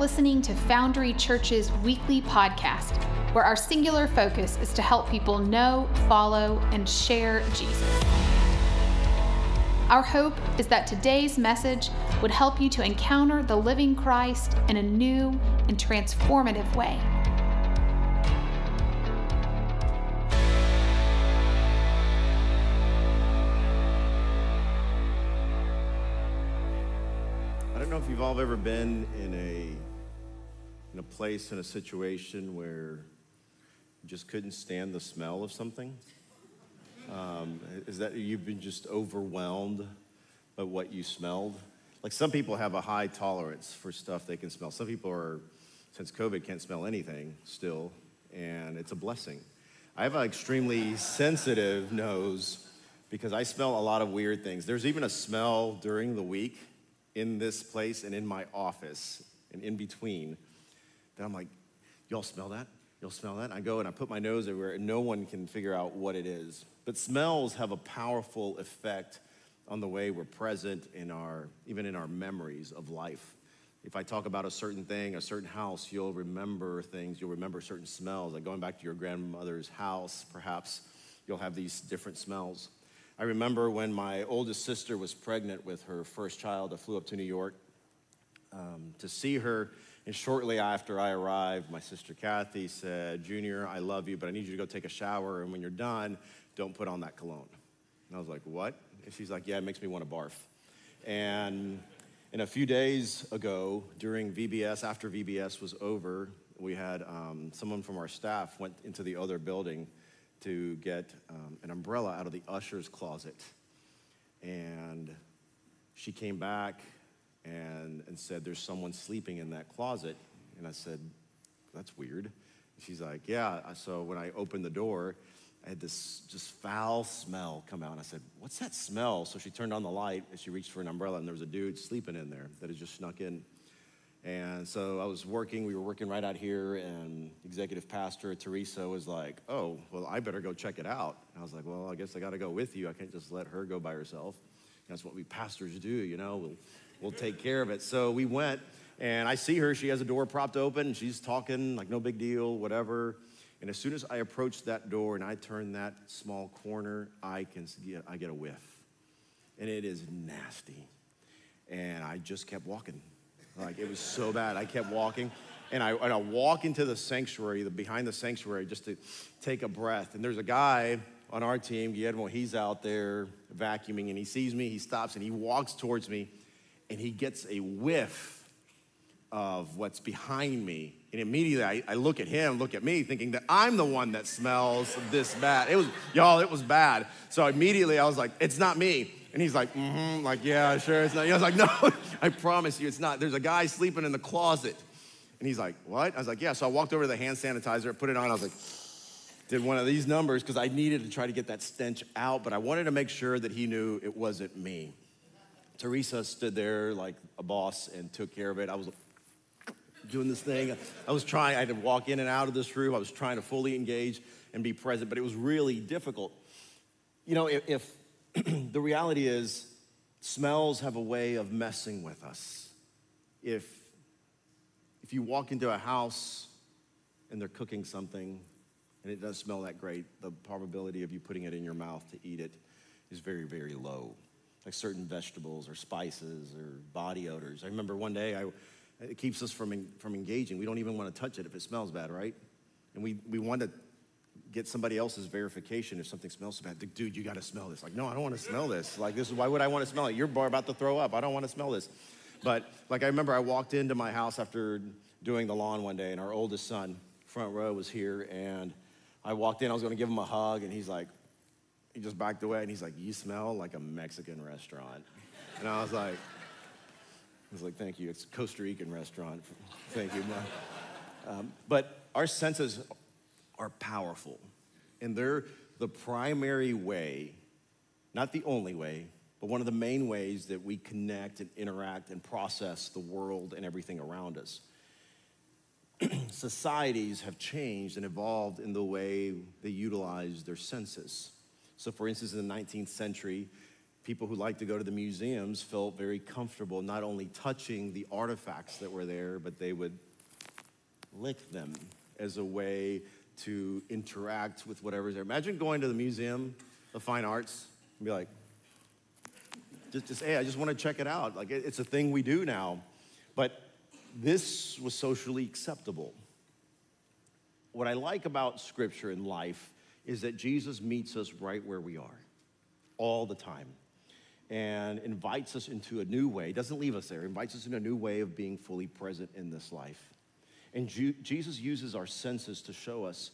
listening to Foundry Church's weekly podcast, where our singular focus is to help people know, follow, and share Jesus. Our hope is that today's message would help you to encounter the living Christ in a new and transformative way. I don't know if you've all ever been in a a place in a situation where you just couldn't stand the smell of something. Um, is that you've been just overwhelmed by what you smelled? Like some people have a high tolerance for stuff they can smell. Some people are, since COVID, can't smell anything still, and it's a blessing. I have an extremely sensitive nose because I smell a lot of weird things. There's even a smell during the week in this place and in my office and in between that I'm like, y'all smell that? Y'all smell that? I go and I put my nose everywhere and no one can figure out what it is. But smells have a powerful effect on the way we're present in our, even in our memories of life. If I talk about a certain thing, a certain house, you'll remember things, you'll remember certain smells. Like going back to your grandmother's house, perhaps you'll have these different smells. I remember when my oldest sister was pregnant with her first child, I flew up to New York um, to see her. And shortly after I arrived, my sister Kathy said, Junior, I love you, but I need you to go take a shower. And when you're done, don't put on that cologne. And I was like, What? And she's like, Yeah, it makes me want to barf. And in a few days ago, during VBS, after VBS was over, we had um, someone from our staff went into the other building to get um, an umbrella out of the usher's closet. And she came back and, and said, There's someone sleeping in that closet. And I said, That's weird. She's like, Yeah. So when I opened the door, I had this just foul smell come out. And I said, What's that smell? So she turned on the light and she reached for an umbrella, and there was a dude sleeping in there that had just snuck in. And so I was working, we were working right out here, and executive pastor Teresa was like, Oh, well, I better go check it out. And I was like, Well, I guess I got to go with you. I can't just let her go by herself. That's what we pastors do, you know, we'll, we'll take care of it. So we went, and I see her. She has a door propped open, she's talking like no big deal, whatever. And as soon as I approach that door and I turn that small corner, I can get, I get a whiff. And it is nasty. And I just kept walking. Like it was so bad. I kept walking. And I, and I walk into the sanctuary, the behind the sanctuary, just to take a breath. And there's a guy on our team, Guillermo, he's out there vacuuming and he sees me, he stops and he walks towards me and he gets a whiff of what's behind me. And immediately I, I, look at him, look at me, thinking that I'm the one that smells this bad. It was, y'all, it was bad. So immediately I was like, it's not me. And he's like, mm-hmm, like, yeah, sure, it's not. I was like, no, I promise you, it's not. There's a guy sleeping in the closet. And he's like, what? I was like, yeah. So I walked over to the hand sanitizer, put it on. I was like, did one of these numbers because I needed to try to get that stench out, but I wanted to make sure that he knew it wasn't me. Teresa stood there like a boss and took care of it. I was doing this thing. I was trying, I had to walk in and out of this room. I was trying to fully engage and be present, but it was really difficult. You know, if, if the reality is, smells have a way of messing with us. If, if you walk into a house and they're cooking something and it does smell that great, the probability of you putting it in your mouth to eat it is very, very low. Like certain vegetables or spices or body odors. I remember one day I, it keeps us from, from engaging. We don't even want to touch it if it smells bad, right? And we, we want to get somebody else's verification if something smells so bad. Dude, you got to smell this. Like, no, I don't want to smell this. Like, this is why would I want to smell it? You're about to throw up. I don't want to smell this. But like, I remember I walked into my house after doing the lawn one day, and our oldest son, front row, was here, and I walked in. I was going to give him a hug, and he's like, he just backed away, and he's like, "You smell like a Mexican restaurant," and I was like. I was like, thank you. It's a Costa Rican restaurant. thank you. Um, but our senses are powerful, and they're the primary way, not the only way, but one of the main ways that we connect and interact and process the world and everything around us. Societies have changed and evolved in the way they utilize their senses. So, for instance, in the 19th century, people who liked to go to the museums felt very comfortable not only touching the artifacts that were there, but they would lick them as a way to interact with whatever's there. Imagine going to the Museum of Fine Arts and be like, just, just hey, I just want to check it out. Like, it's a thing we do now. But this was socially acceptable. What I like about scripture and life is that Jesus meets us right where we are all the time and invites us into a new way, doesn't leave us there, invites us in a new way of being fully present in this life. And Ju- Jesus uses our senses to show us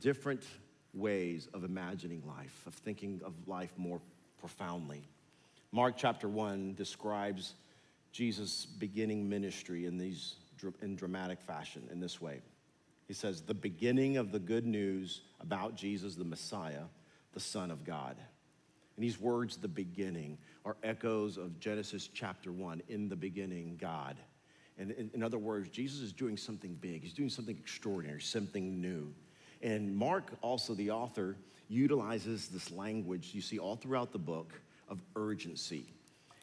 different ways of imagining life, of thinking of life more profoundly. Mark chapter 1 describes Jesus' beginning ministry in, these, in dramatic fashion in this way. He says, The beginning of the good news about Jesus, the Messiah, the Son of God. And these words, the beginning, are echoes of Genesis chapter 1 in the beginning, God. And in, in, other words, Jesus is doing something big, he's doing something extraordinary, something new. And Mark, also the author, utilizes this language you see all throughout the book of urgency.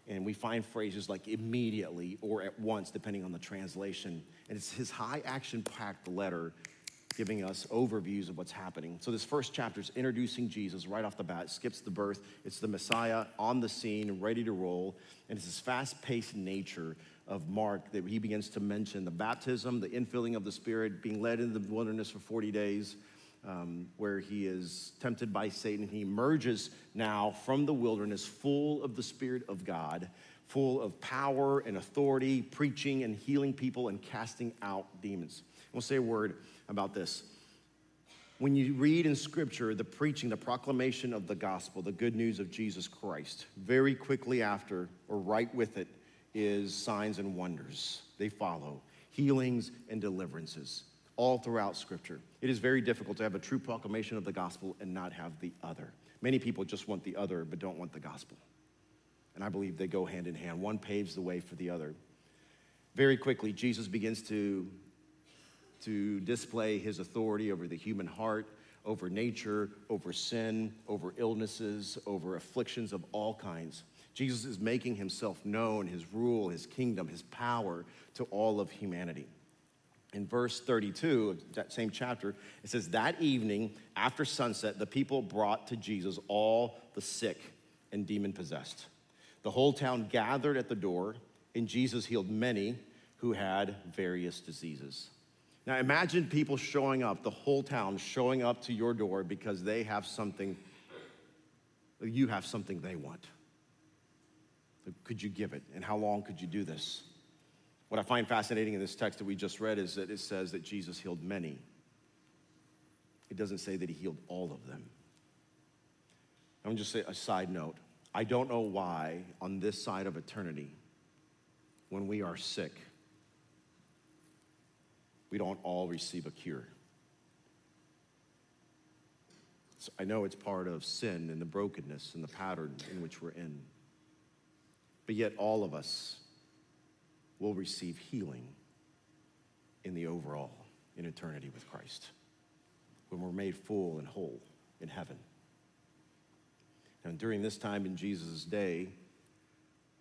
And we find phrases like immediately or at once, depending on the translation. And it's his high action packed letter giving us overviews of what's happening. So, this first chapter is introducing Jesus right off the bat, skips the birth. It's the Messiah on the scene, ready to roll. And it's this fast paced nature of Mark that he begins to mention the baptism, the infilling of the Spirit, being led into the wilderness for 40 days, um, where he is tempted by Satan. He emerges now from the wilderness full of the Spirit of God, full of power and authority, preaching and healing people and casting out demons. We'll say a word about this. When you read in Scripture the preaching, the proclamation of the gospel, the good news of Jesus Christ, very quickly after or right with it is signs and wonders. They follow healings and deliverances all throughout Scripture. It is very difficult to have a true proclamation of the gospel and not have the other. Many people just want the other but don't want the gospel. And I believe they go hand in hand. One paves the way for the other. Very quickly, Jesus begins to to display his authority over the human heart, over nature, over sin, over illnesses, over afflictions of all kinds. Jesus is making himself known, his rule, his kingdom, his power to all of humanity. In verse 32 of that same chapter, it says, That evening, after sunset, the people brought to Jesus all the sick and demon possessed. The whole town gathered at the door, and Jesus healed many who had various diseases. Now imagine people showing up, the whole town showing up to your door because they have something, you have something they want. Could you give it? And how long could you do this? What I find fascinating in this text that we just read is that it says that Jesus healed many. It doesn't say that he healed all of them. I'm going to just say a side note. I don't know why, on this side of eternity, when we are sick, we don't all receive a cure. So I know it's part of sin and the brokenness and the pattern in which we're in. But yet, all of us will receive healing in the overall, in eternity with Christ, when we're made full and whole in heaven. And during this time in Jesus' day,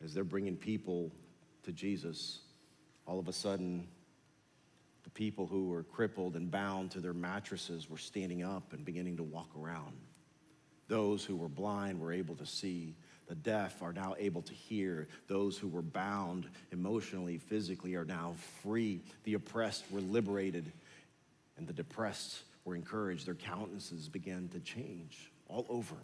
as they're bringing people to Jesus, all of a sudden, the people who were crippled and bound to their mattresses were standing up and beginning to walk around. Those who were blind were able to see. The deaf are now able to hear. Those who were bound emotionally, physically, are now free. The oppressed were liberated, and the depressed were encouraged. Their countenances began to change all over.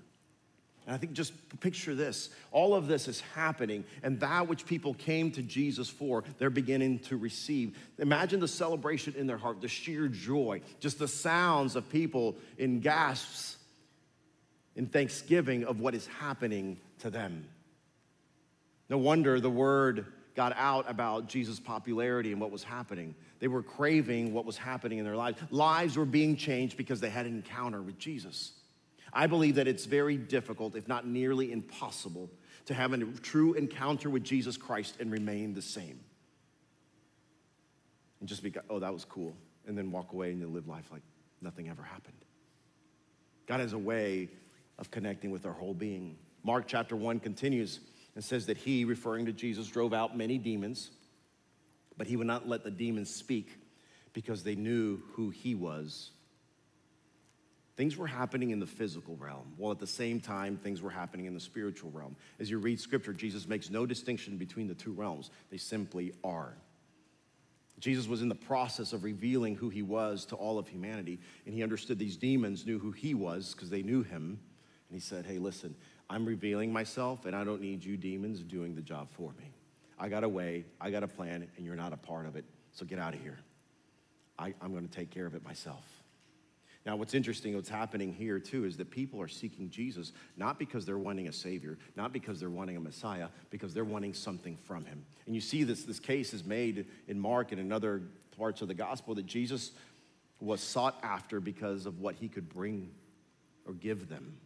And I think just picture this all of this is happening, and that which people came to Jesus for, they're beginning to receive. Imagine the celebration in their heart, the sheer joy, just the sounds of people in gasps in thanksgiving of what is happening to them. No wonder the word got out about Jesus' popularity and what was happening. They were craving what was happening in their lives. Lives were being changed because they had an encounter with Jesus. I believe that it's very difficult, if not nearly impossible, to have a true encounter with Jesus Christ and remain the same. And just be, oh, that was cool, and then walk away and you live life like nothing ever happened. God has a way of connecting with our whole being. Mark chapter 1 continues and says that he, referring to Jesus, drove out many demons, but he would not let the demons speak because they knew who he was. Things were happening in the physical realm, while at the same time, things were happening in the spiritual realm. As you read scripture, Jesus makes no distinction between the two realms, they simply are. Jesus was in the process of revealing who he was to all of humanity, and he understood these demons knew who he was because they knew him. And he said, Hey, listen, I'm revealing myself, and I don't need you demons doing the job for me. I got a way, I got a plan, and you're not a part of it, so get out of here. I, am going to take care of it myself. Now, what's interesting, what's happening here too, is that people are seeking Jesus not because they're wanting a Savior, not because they're wanting a Messiah, because they're wanting something from Him. And you see this, this case is made in Mark and in other parts of the gospel that Jesus was sought after because of what He could bring or give them.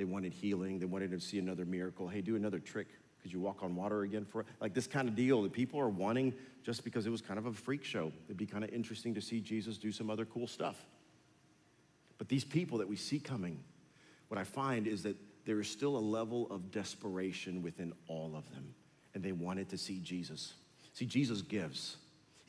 They wanted healing, they wanted to see another miracle. Hey, do another trick. Could you walk on water again for like this kind of deal that people are wanting just because it was kind of a freak show. It'd be kind of interesting to see Jesus do some other cool stuff. But these people that we see coming, what I find is that there is still a level of desperation within all of them, and they wanted to see Jesus. See, Jesus gives.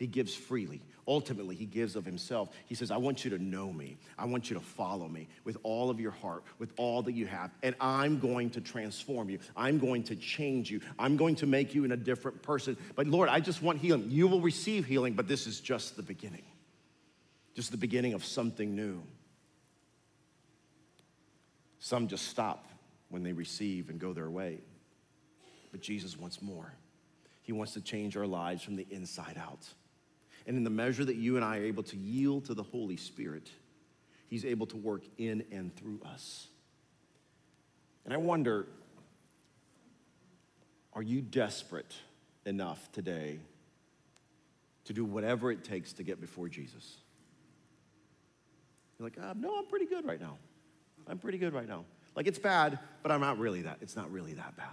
He gives freely. Ultimately, he gives of himself. He says, I want you to know me. I want you to follow me with all of your heart, with all that you have. And I'm going to transform you. I'm going to change you. I'm going to make you in a different person. But Lord, I just want healing. You will receive healing, but this is just the beginning. Just the beginning of something new. Some just stop when they receive and go their way. But Jesus wants more. He wants to change our lives from the inside out. And in the measure that you and I are able to yield to the Holy Spirit, He's able to work in and through us. And I wonder are you desperate enough today to do whatever it takes to get before Jesus? You're like, uh, no, I'm pretty good right now. I'm pretty good right now. Like it's bad, but I'm not really that. It's not really that bad.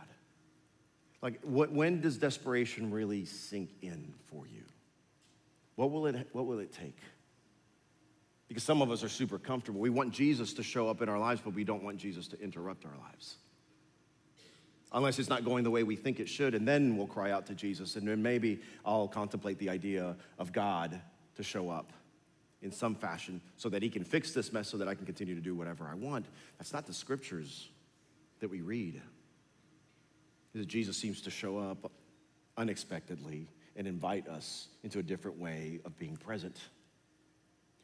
Like what, when does desperation really sink in for you? What will it, what will it take? Because some of us are super comfortable. We want Jesus to show up in our lives, but we don't want Jesus to interrupt our lives. Unless it's not going the way we think it should, and then we'll cry out to Jesus, and then maybe I'll contemplate the idea of God to show up in some fashion so that he can fix this mess so that I can continue to do whatever I want. That's not the scriptures that we read. Jesus seems to show up unexpectedly and invite us into a different way of being present.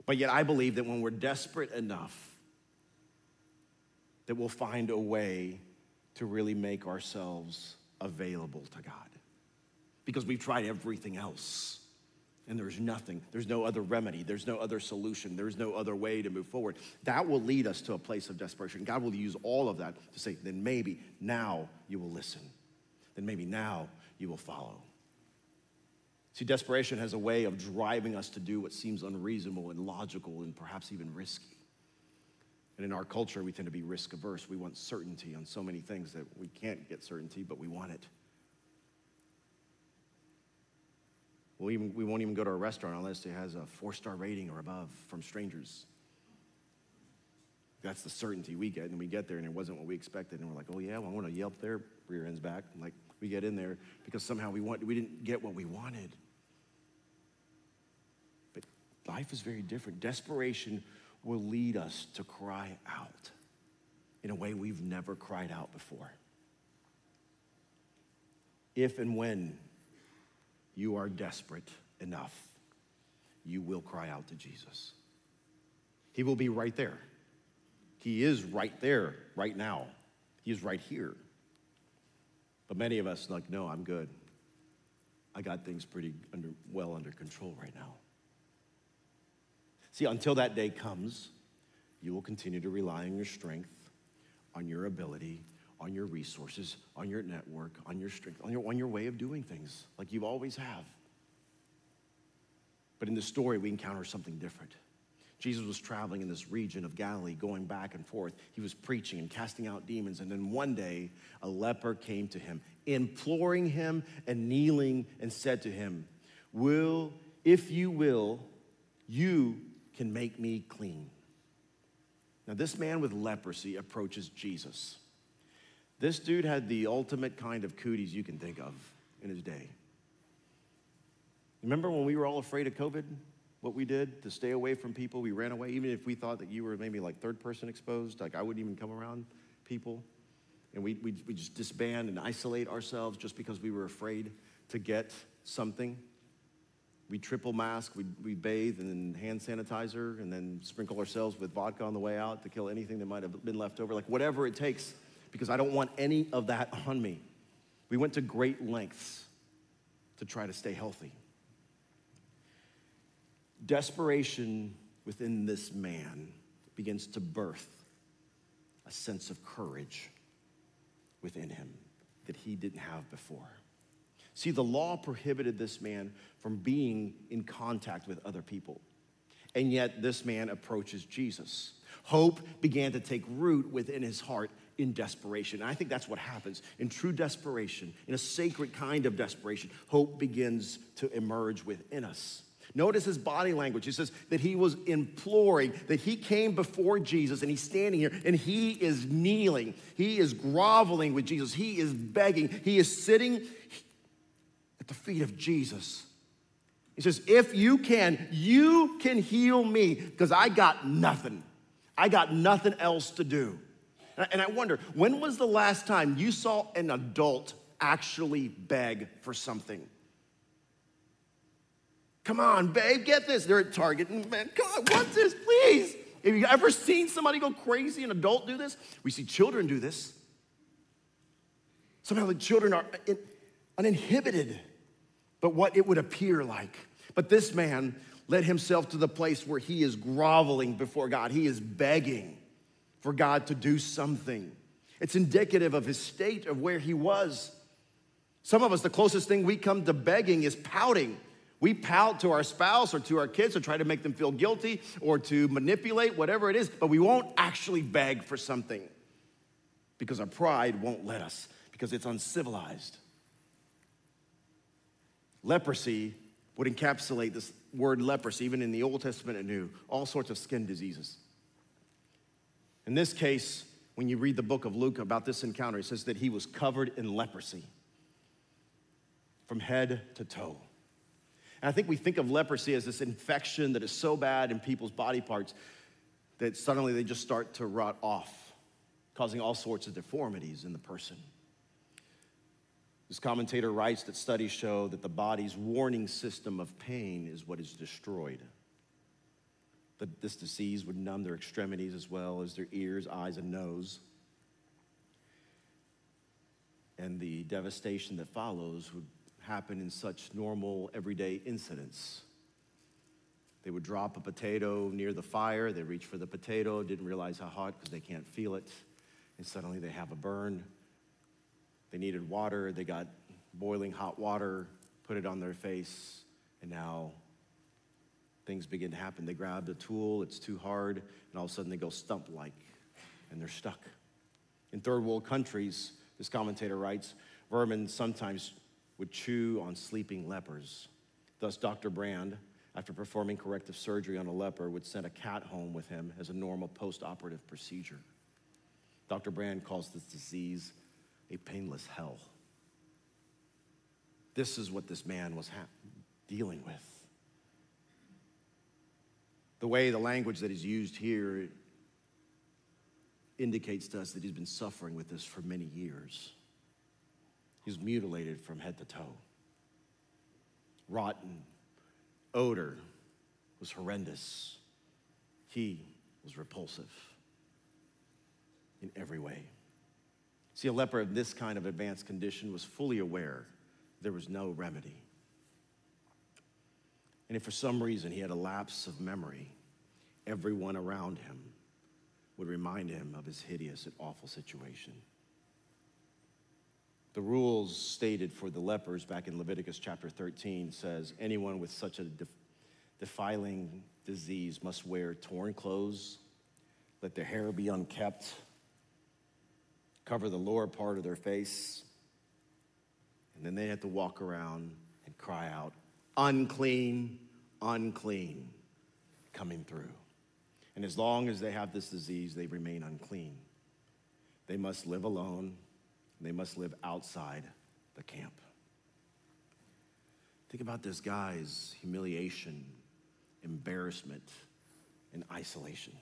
But yet, I believe that when we're desperate enough, that we'll find a way to really make ourselves available to God. Because we've tried everything else and there's nothing, there's no other remedy, there's no other solution, there's no other way to move forward. That will lead us to a place of desperation. God will use all of that to say, then maybe now you will listen. Then maybe now you will follow. See, desperation has a way of driving us to do what seems unreasonable and logical and perhaps even risky. And in our culture, we tend to be risk averse. We want certainty on so many things that we can't get certainty, but we want it. We'll even, we won't even go to a restaurant unless it has a four star rating or above from strangers. That's the certainty we get. And we get there and it wasn't what we expected. And we're like, oh, yeah, well, I want to Yelp their rear ends back. And like, we get in there because somehow we, want, we didn't get what we wanted. Life is very different. Desperation will lead us to cry out in a way we've never cried out before. If and when you are desperate enough, you will cry out to Jesus. He will be right there. He is right there, right now. He is right here. But many of us, like, no, I'm good. I got things pretty under, well under control right now. See, until that day comes, you will continue to rely on your strength, on your ability, on your resources, on your network, on your strength, on your, on your way of doing things like you always have. But in the story, we encounter something different. Jesus was traveling in this region of Galilee, going back and forth. He was preaching and casting out demons. And then one day, a leper came to him, imploring him and kneeling, and said to him, Will, if you will, you can make me clean. Now, this man with leprosy approaches Jesus. This dude had the ultimate kind of cooties you can think of in his day. Remember when we were all afraid of COVID? What we did to stay away from people? We ran away, even if we thought that you were maybe like third person exposed, like I wouldn't even come around people. And we, we, we just disband and isolate ourselves just because we were afraid to get something. We triple mask, we, we bathe and then hand sanitizer, and then sprinkle ourselves with vodka on the way out to kill anything that might have been left over, like whatever it takes, because I don't want any of that on me. We went to great lengths to try to stay healthy. Desperation within this man begins to birth a sense of courage within him that he didn't have before. See, the law prohibited this man from being in contact with other people. And yet, this man approaches Jesus. Hope began to take root within his heart in desperation. And I think that's what happens. In true desperation, in a sacred kind of desperation, hope begins to emerge within us. Notice his body language. He says that he was imploring, that he came before Jesus and he's standing here and he is kneeling. He is groveling with Jesus. He is begging. He is sitting at the feet of Jesus. He says, If you can, you can heal me because I got nothing. I got nothing else to do. And I wonder, when was the last time you saw an adult actually beg for something? Come on, babe, get this. They're at Target. Man, God, what's this, please? Have you ever seen somebody go crazy, an adult do this? We see children do this. Somehow the children are uninhibited, but what it would appear like. But this man led himself to the place where he is groveling before God. He is begging for God to do something. It's indicative of his state of where he was. Some of us, the closest thing we come to begging is pouting. We pout to our spouse or to our kids to try to make them feel guilty or to manipulate, whatever it is, but we won't actually beg for something because our pride won't let us, because it's uncivilized. Leprosy would encapsulate this word leprosy, even in the Old Testament and New, all sorts of skin diseases. In this case, when you read the book of Luke about this encounter, it says that he was covered in leprosy from head to toe. And I think we think of leprosy as this infection that is so bad in people's body parts that suddenly they just start to rot off, causing all sorts of deformities in the person. This commentator writes that studies show that the body's warning system of pain is what is destroyed. That this disease would numb their extremities as well as their ears, eyes, and nose. And the devastation that follows would happen in such normal, everyday incidents. They would drop a potato near the fire, they reach for the potato, didn't realize how hot because they can't feel it, and suddenly they have a burn. They needed water, they got boiling hot water, put it on their face, and now things begin to happen. They grab the tool, it's too hard, and all of a sudden they go stump like, and they're stuck. In third world countries, this commentator writes, vermin sometimes would chew on sleeping lepers. Thus, Dr. Brand, after performing corrective surgery on a leper, would send a cat home with him as a normal post operative procedure. Dr. Brand calls this disease a painless hell. This is what this man was ha- dealing with. The way the language that is used here indicates to us that he's been suffering with this for many years. He's mutilated from head to toe. Rotten odor was horrendous. He was repulsive in every way. See, a leper in this kind of advanced condition was fully aware there was no remedy. And if for some reason he had a lapse of memory, everyone around him would remind him of his hideous and awful situation. The rules stated for the lepers back in Leviticus chapter 13 says anyone with such a defiling disease must wear torn clothes, let their hair be unkept, cover the lower part of their face, and then they have to walk around and cry out, unclean, unclean, coming through. And as long as they have this disease, they remain unclean. They must live alone They must live outside the camp. Think about this guy's humiliation, embarrassment, and isolation.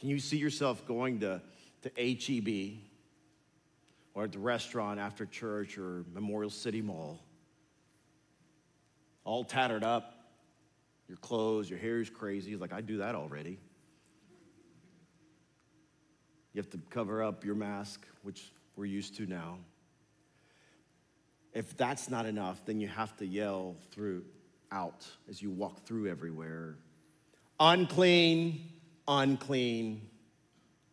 Can you see yourself going to, to HEB or at the restaurant after church or Memorial City Mall, all tattered up, your clothes, your hair is crazy? Like, I do that already. You have to cover up your mask, which we're used to now. If that's not enough, then you have to yell through out as you walk through everywhere unclean, unclean,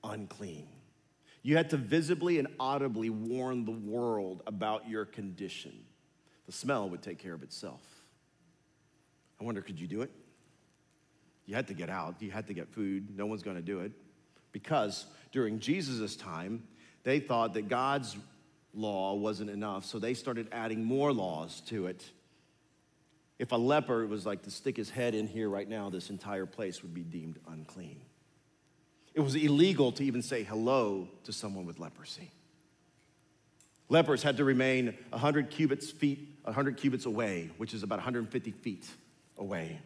unclean. You had to visibly and audibly warn the world about your condition. The smell would take care of itself. I wonder, could you do it? You had to get out, you had to get food. No one's going to do it. Because during Jesus' time, they thought that God's law wasn't enough, so they started adding more laws to it. If a leper was like to stick his head in here right now, this entire place would be deemed unclean. It was illegal to even say hello to someone with leprosy. Lepers had to remain 100 cubits feet, 100 cubits away, which is about 150 feet away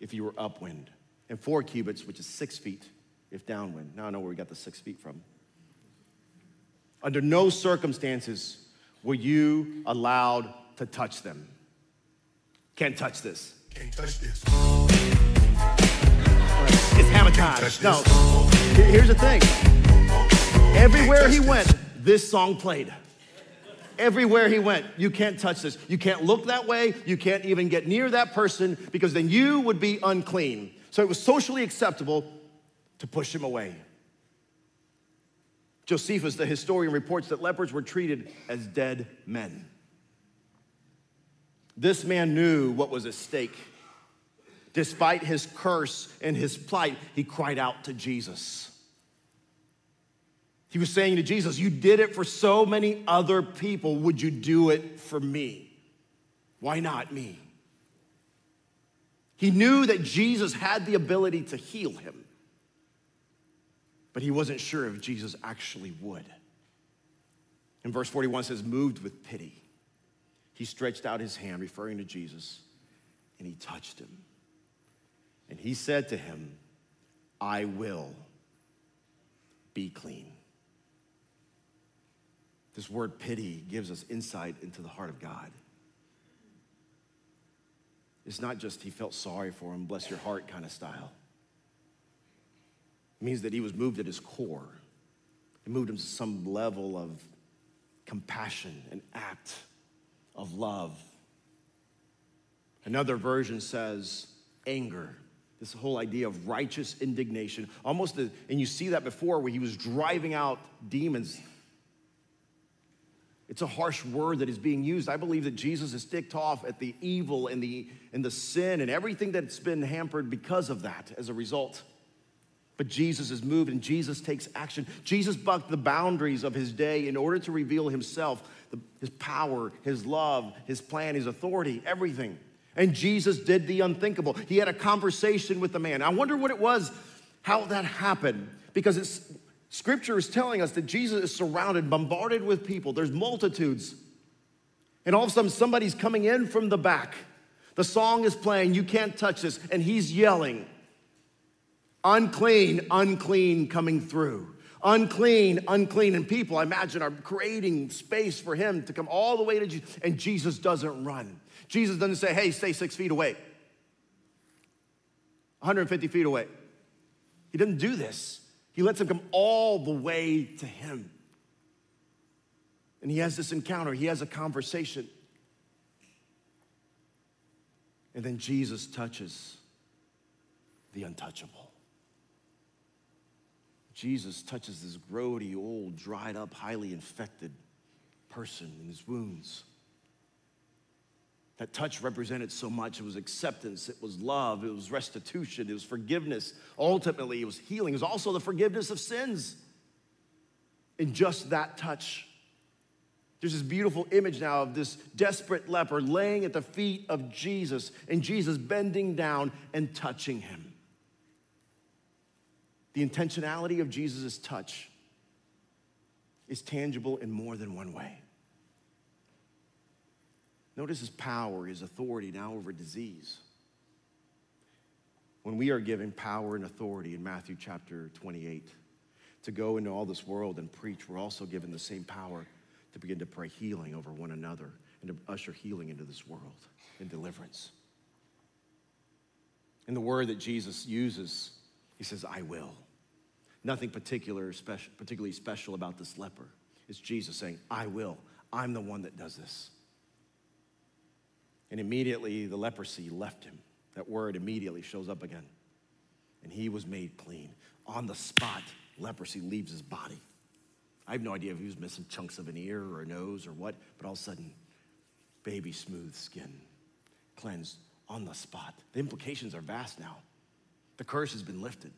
if you were upwind, and four cubits, which is six feet if downwind. Now I know where we got the six feet from. Under no circumstances were you allowed to touch them. Can't touch this. Can't touch this. Time. No. Here's the thing. Everywhere he went, this song played. Everywhere he went, you can't touch this. You can't look that way. You can't even get near that person because then you would be unclean. So it was socially acceptable to push him away. Josephus, the historian, reports that lepers were treated as dead men. This man knew what was at stake. Despite his curse and his plight, he cried out to Jesus. He was saying to Jesus, You did it for so many other people. Would you do it for me? Why not me? He knew that Jesus had the ability to heal him, but he wasn't sure if Jesus actually would. In verse 41 says, moved with pity, he stretched out his hand, referring to Jesus, and he touched him. And he said to him, I will be clean. This word pity gives us insight into the heart of God. It's not just he felt sorry for him, bless your heart kind of style. It means that he was moved at his core. It moved him to some level of compassion, an act of love. Another version says anger. This whole idea of righteous indignation, almost, a, and you see that before where he was driving out demons. It's a harsh word that is being used. I believe that Jesus is ticked off at the evil and the, and the sin and everything that's been hampered because of that as a result. But Jesus is moved and Jesus takes action. Jesus bucked the boundaries of his day in order to reveal himself, the, his power, his love, his plan, his authority, everything. And Jesus did the unthinkable. He had a conversation with the man. I wonder what it was, how that happened, because it's, scripture is telling us that Jesus is surrounded, bombarded with people. There's multitudes. And all of a sudden, somebody's coming in from the back. The song is playing, You Can't Touch This, and he's yelling, Unclean, unclean coming through. Unclean, unclean. And people, I imagine, are creating space for him to come all the way to Jesus. And Jesus doesn't run. Jesus doesn't say, hey, stay six feet away, 150 feet away. He doesn't do this. He lets him come all the way to him. And he has this encounter, he has a conversation. And then Jesus touches the untouchable. Jesus touches this grody, old, dried up, highly infected person in his wounds. That touch represented so much. It was acceptance, it was love, it was restitution, it was forgiveness. Ultimately, it was healing. It was also the forgiveness of sins. In just that touch. There's this beautiful image now of this desperate leper laying at the feet of Jesus, and Jesus bending down and touching him. The intentionality of Jesus' touch is tangible in more than one way. Notice his power, his authority now over disease. When we are given power and authority in Matthew chapter 28 to go into all this world and preach, we're also given the same power to begin to pray healing over one another and to usher healing into this world and deliverance. In the word that Jesus uses, he says, I will. Nothing particular, special, particularly special about this leper. It's Jesus saying, I will. I'm the one that does this. And immediately the leprosy left him. That word immediately shows up again. And he was made clean. On the spot, leprosy leaves his body. I have no idea if he was missing chunks of an ear or a nose or what, but all of a sudden, baby smooth skin, cleansed on the spot. The implications are vast now. The curse has been lifted.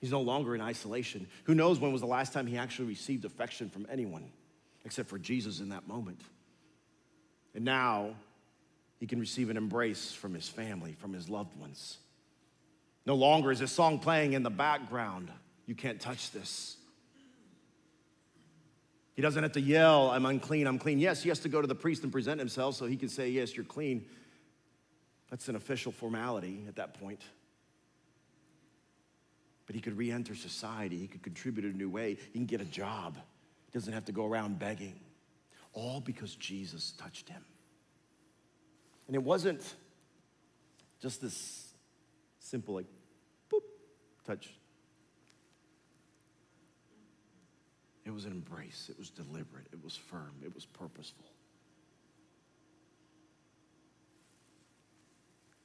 He's no longer in isolation. Who knows when was the last time he actually received affection from anyone except for Jesus in that moment? And now he can receive an embrace from his family, from his loved ones. No longer is this song playing in the background. You can't touch this. He doesn't have to yell, I'm unclean, I'm clean. Yes, he has to go to the priest and present himself so he can say, Yes, you're clean. That's an official formality at that point. But he could re enter society, he could contribute in a new way, he can get a job. He doesn't have to go around begging. All because Jesus touched him. And it wasn't just this simple, like, boop, touch. It was an embrace. It was deliberate. It was firm. It was purposeful.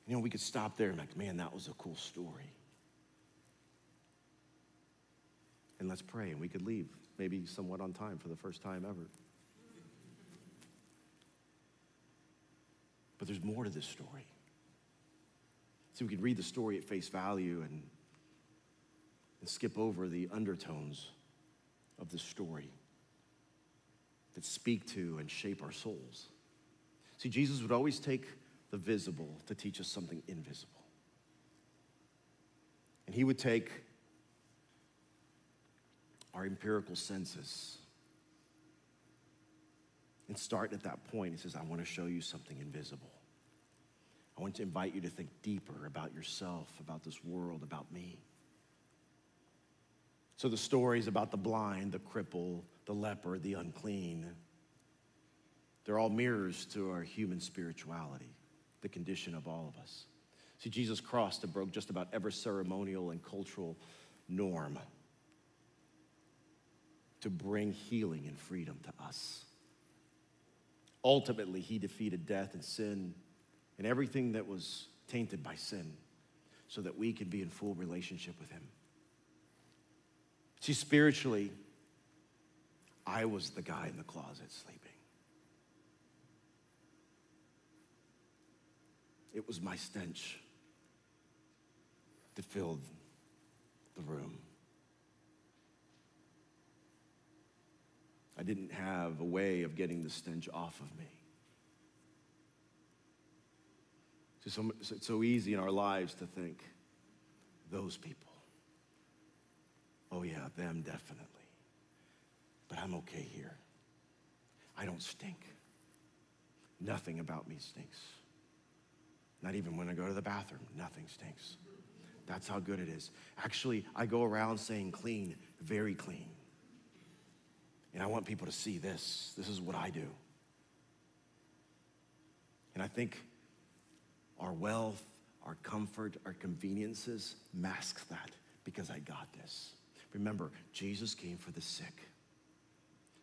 You know, we could stop there and like, man, that was a cool story. And let's pray, and we could leave, maybe somewhat on time for the first time ever. But there's more to this story. See, we could read the story at face value and, and skip over the undertones of the story that speak to and shape our souls. See, Jesus would always take the visible to teach us something invisible. And he would take our empirical senses and start at that point. He says, I want to show you something invisible. I want to invite you to think deeper about yourself, about this world, about me. So the stories about the blind, the cripple, the leper, the unclean, they're all mirrors to our human spirituality, the condition of all of us. See, Jesus crossed and broke just about every ceremonial and cultural norm to bring healing and freedom to us. Ultimately, he defeated death and sin and everything that was tainted by sin so that we can be in full relationship with him. See, spiritually, I was the guy in the closet sleeping. It was my stench that filled the room. I didn't have a way of getting the stench off of me. It's so, it's so easy in our lives to think, those people. Oh, yeah, them definitely. But I'm okay here. I don't stink. Nothing about me stinks. Not even when I go to the bathroom, nothing stinks. That's how good it is. Actually, I go around saying clean, very clean. And I want people to see this. This is what I do. And I think our wealth, our comfort, our conveniences mask that because I got this. Remember, Jesus came for the sick.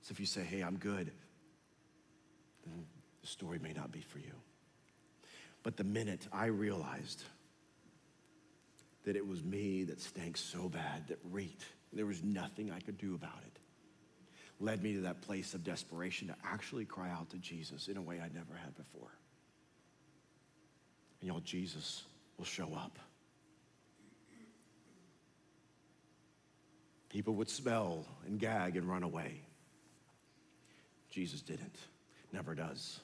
So if you say, hey, I'm good, then the story may not be for you. But the minute I realized that it was me that stank so bad, that reeked, there was nothing I could do about it, led me to that place of desperation to actually cry out to Jesus in a way I'd never had before. And y'all, Jesus will show up. People would smell and gag and run away. Jesus didn't, never does.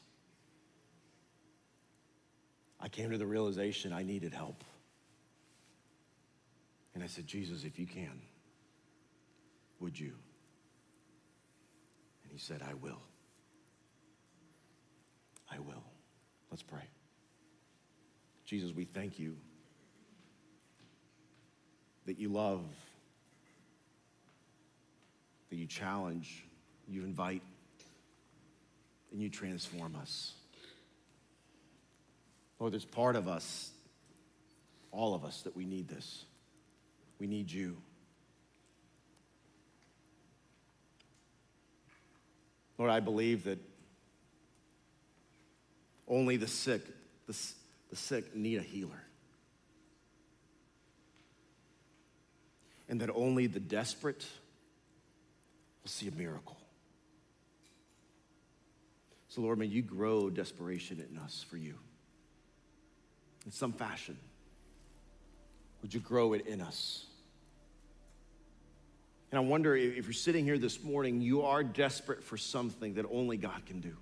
I came to the realization I needed help. And I said, Jesus, if you can, would you? He said, I will. I will. Let's pray. Jesus, we thank you that you love, that you challenge, you invite, and you transform us. Lord, there's part of us, all of us, that we need this. We need you. Lord, I believe that only the sick, the, the sick need a healer. And that only the desperate will see a miracle. So, Lord, may you grow desperation in us for you in some fashion. Would you grow it in us? And I wonder if you're sitting here this morning, you are desperate for something that only God can do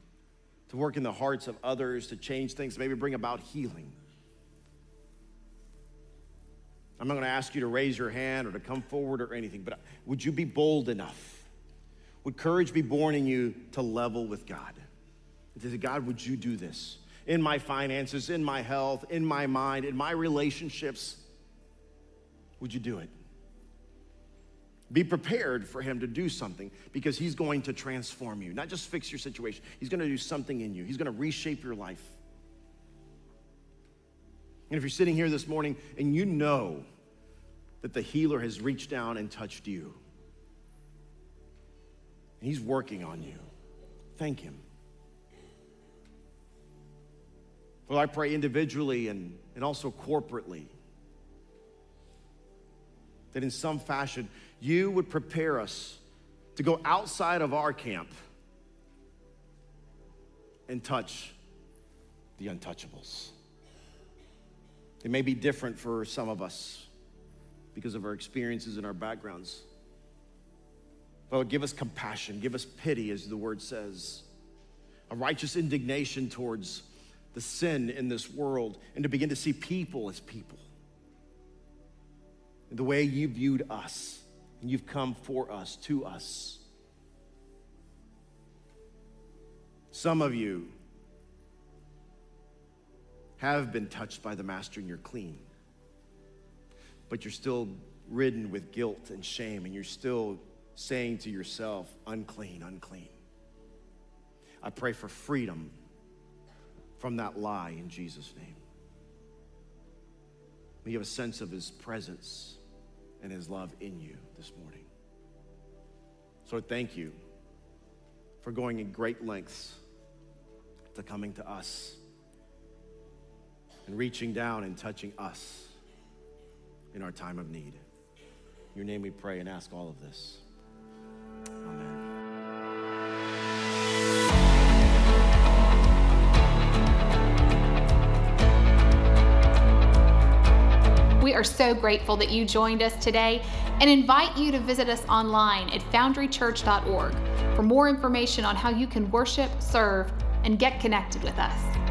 to work in the hearts of others, to change things, maybe bring about healing. I'm not going to ask you to raise your hand or to come forward or anything, but would you be bold enough? Would courage be born in you to level with God? To say, God, would you do this in my finances, in my health, in my mind, in my relationships? Would you do it? Be prepared for him to do something because he's going to transform you, not just fix your situation. He's going to do something in you, he's going to reshape your life. And if you're sitting here this morning and you know that the healer has reached down and touched you, and he's working on you, thank him. Well, I pray individually and, and also corporately that in some fashion you would prepare us to go outside of our camp and touch the untouchables. It may be different for some of us because of our experiences and our backgrounds. But give us compassion, give us pity, as the word says, a righteous indignation towards the sin in this world, and to begin to see people as people the way you viewed us, and you've come for us, to us. Some of you have been touched by the Master and you're clean, but you're still ridden with guilt and shame, and you're still saying to yourself, unclean, unclean. I pray for freedom from that lie in Jesus' name. We have a sense of his presence and his love in you this morning. So thank you for going in great lengths to coming to us and reaching down and touching us in our time of need. In your name we pray and ask all of this. Are so grateful that you joined us today and invite you to visit us online at foundrychurch.org for more information on how you can worship, serve, and get connected with us.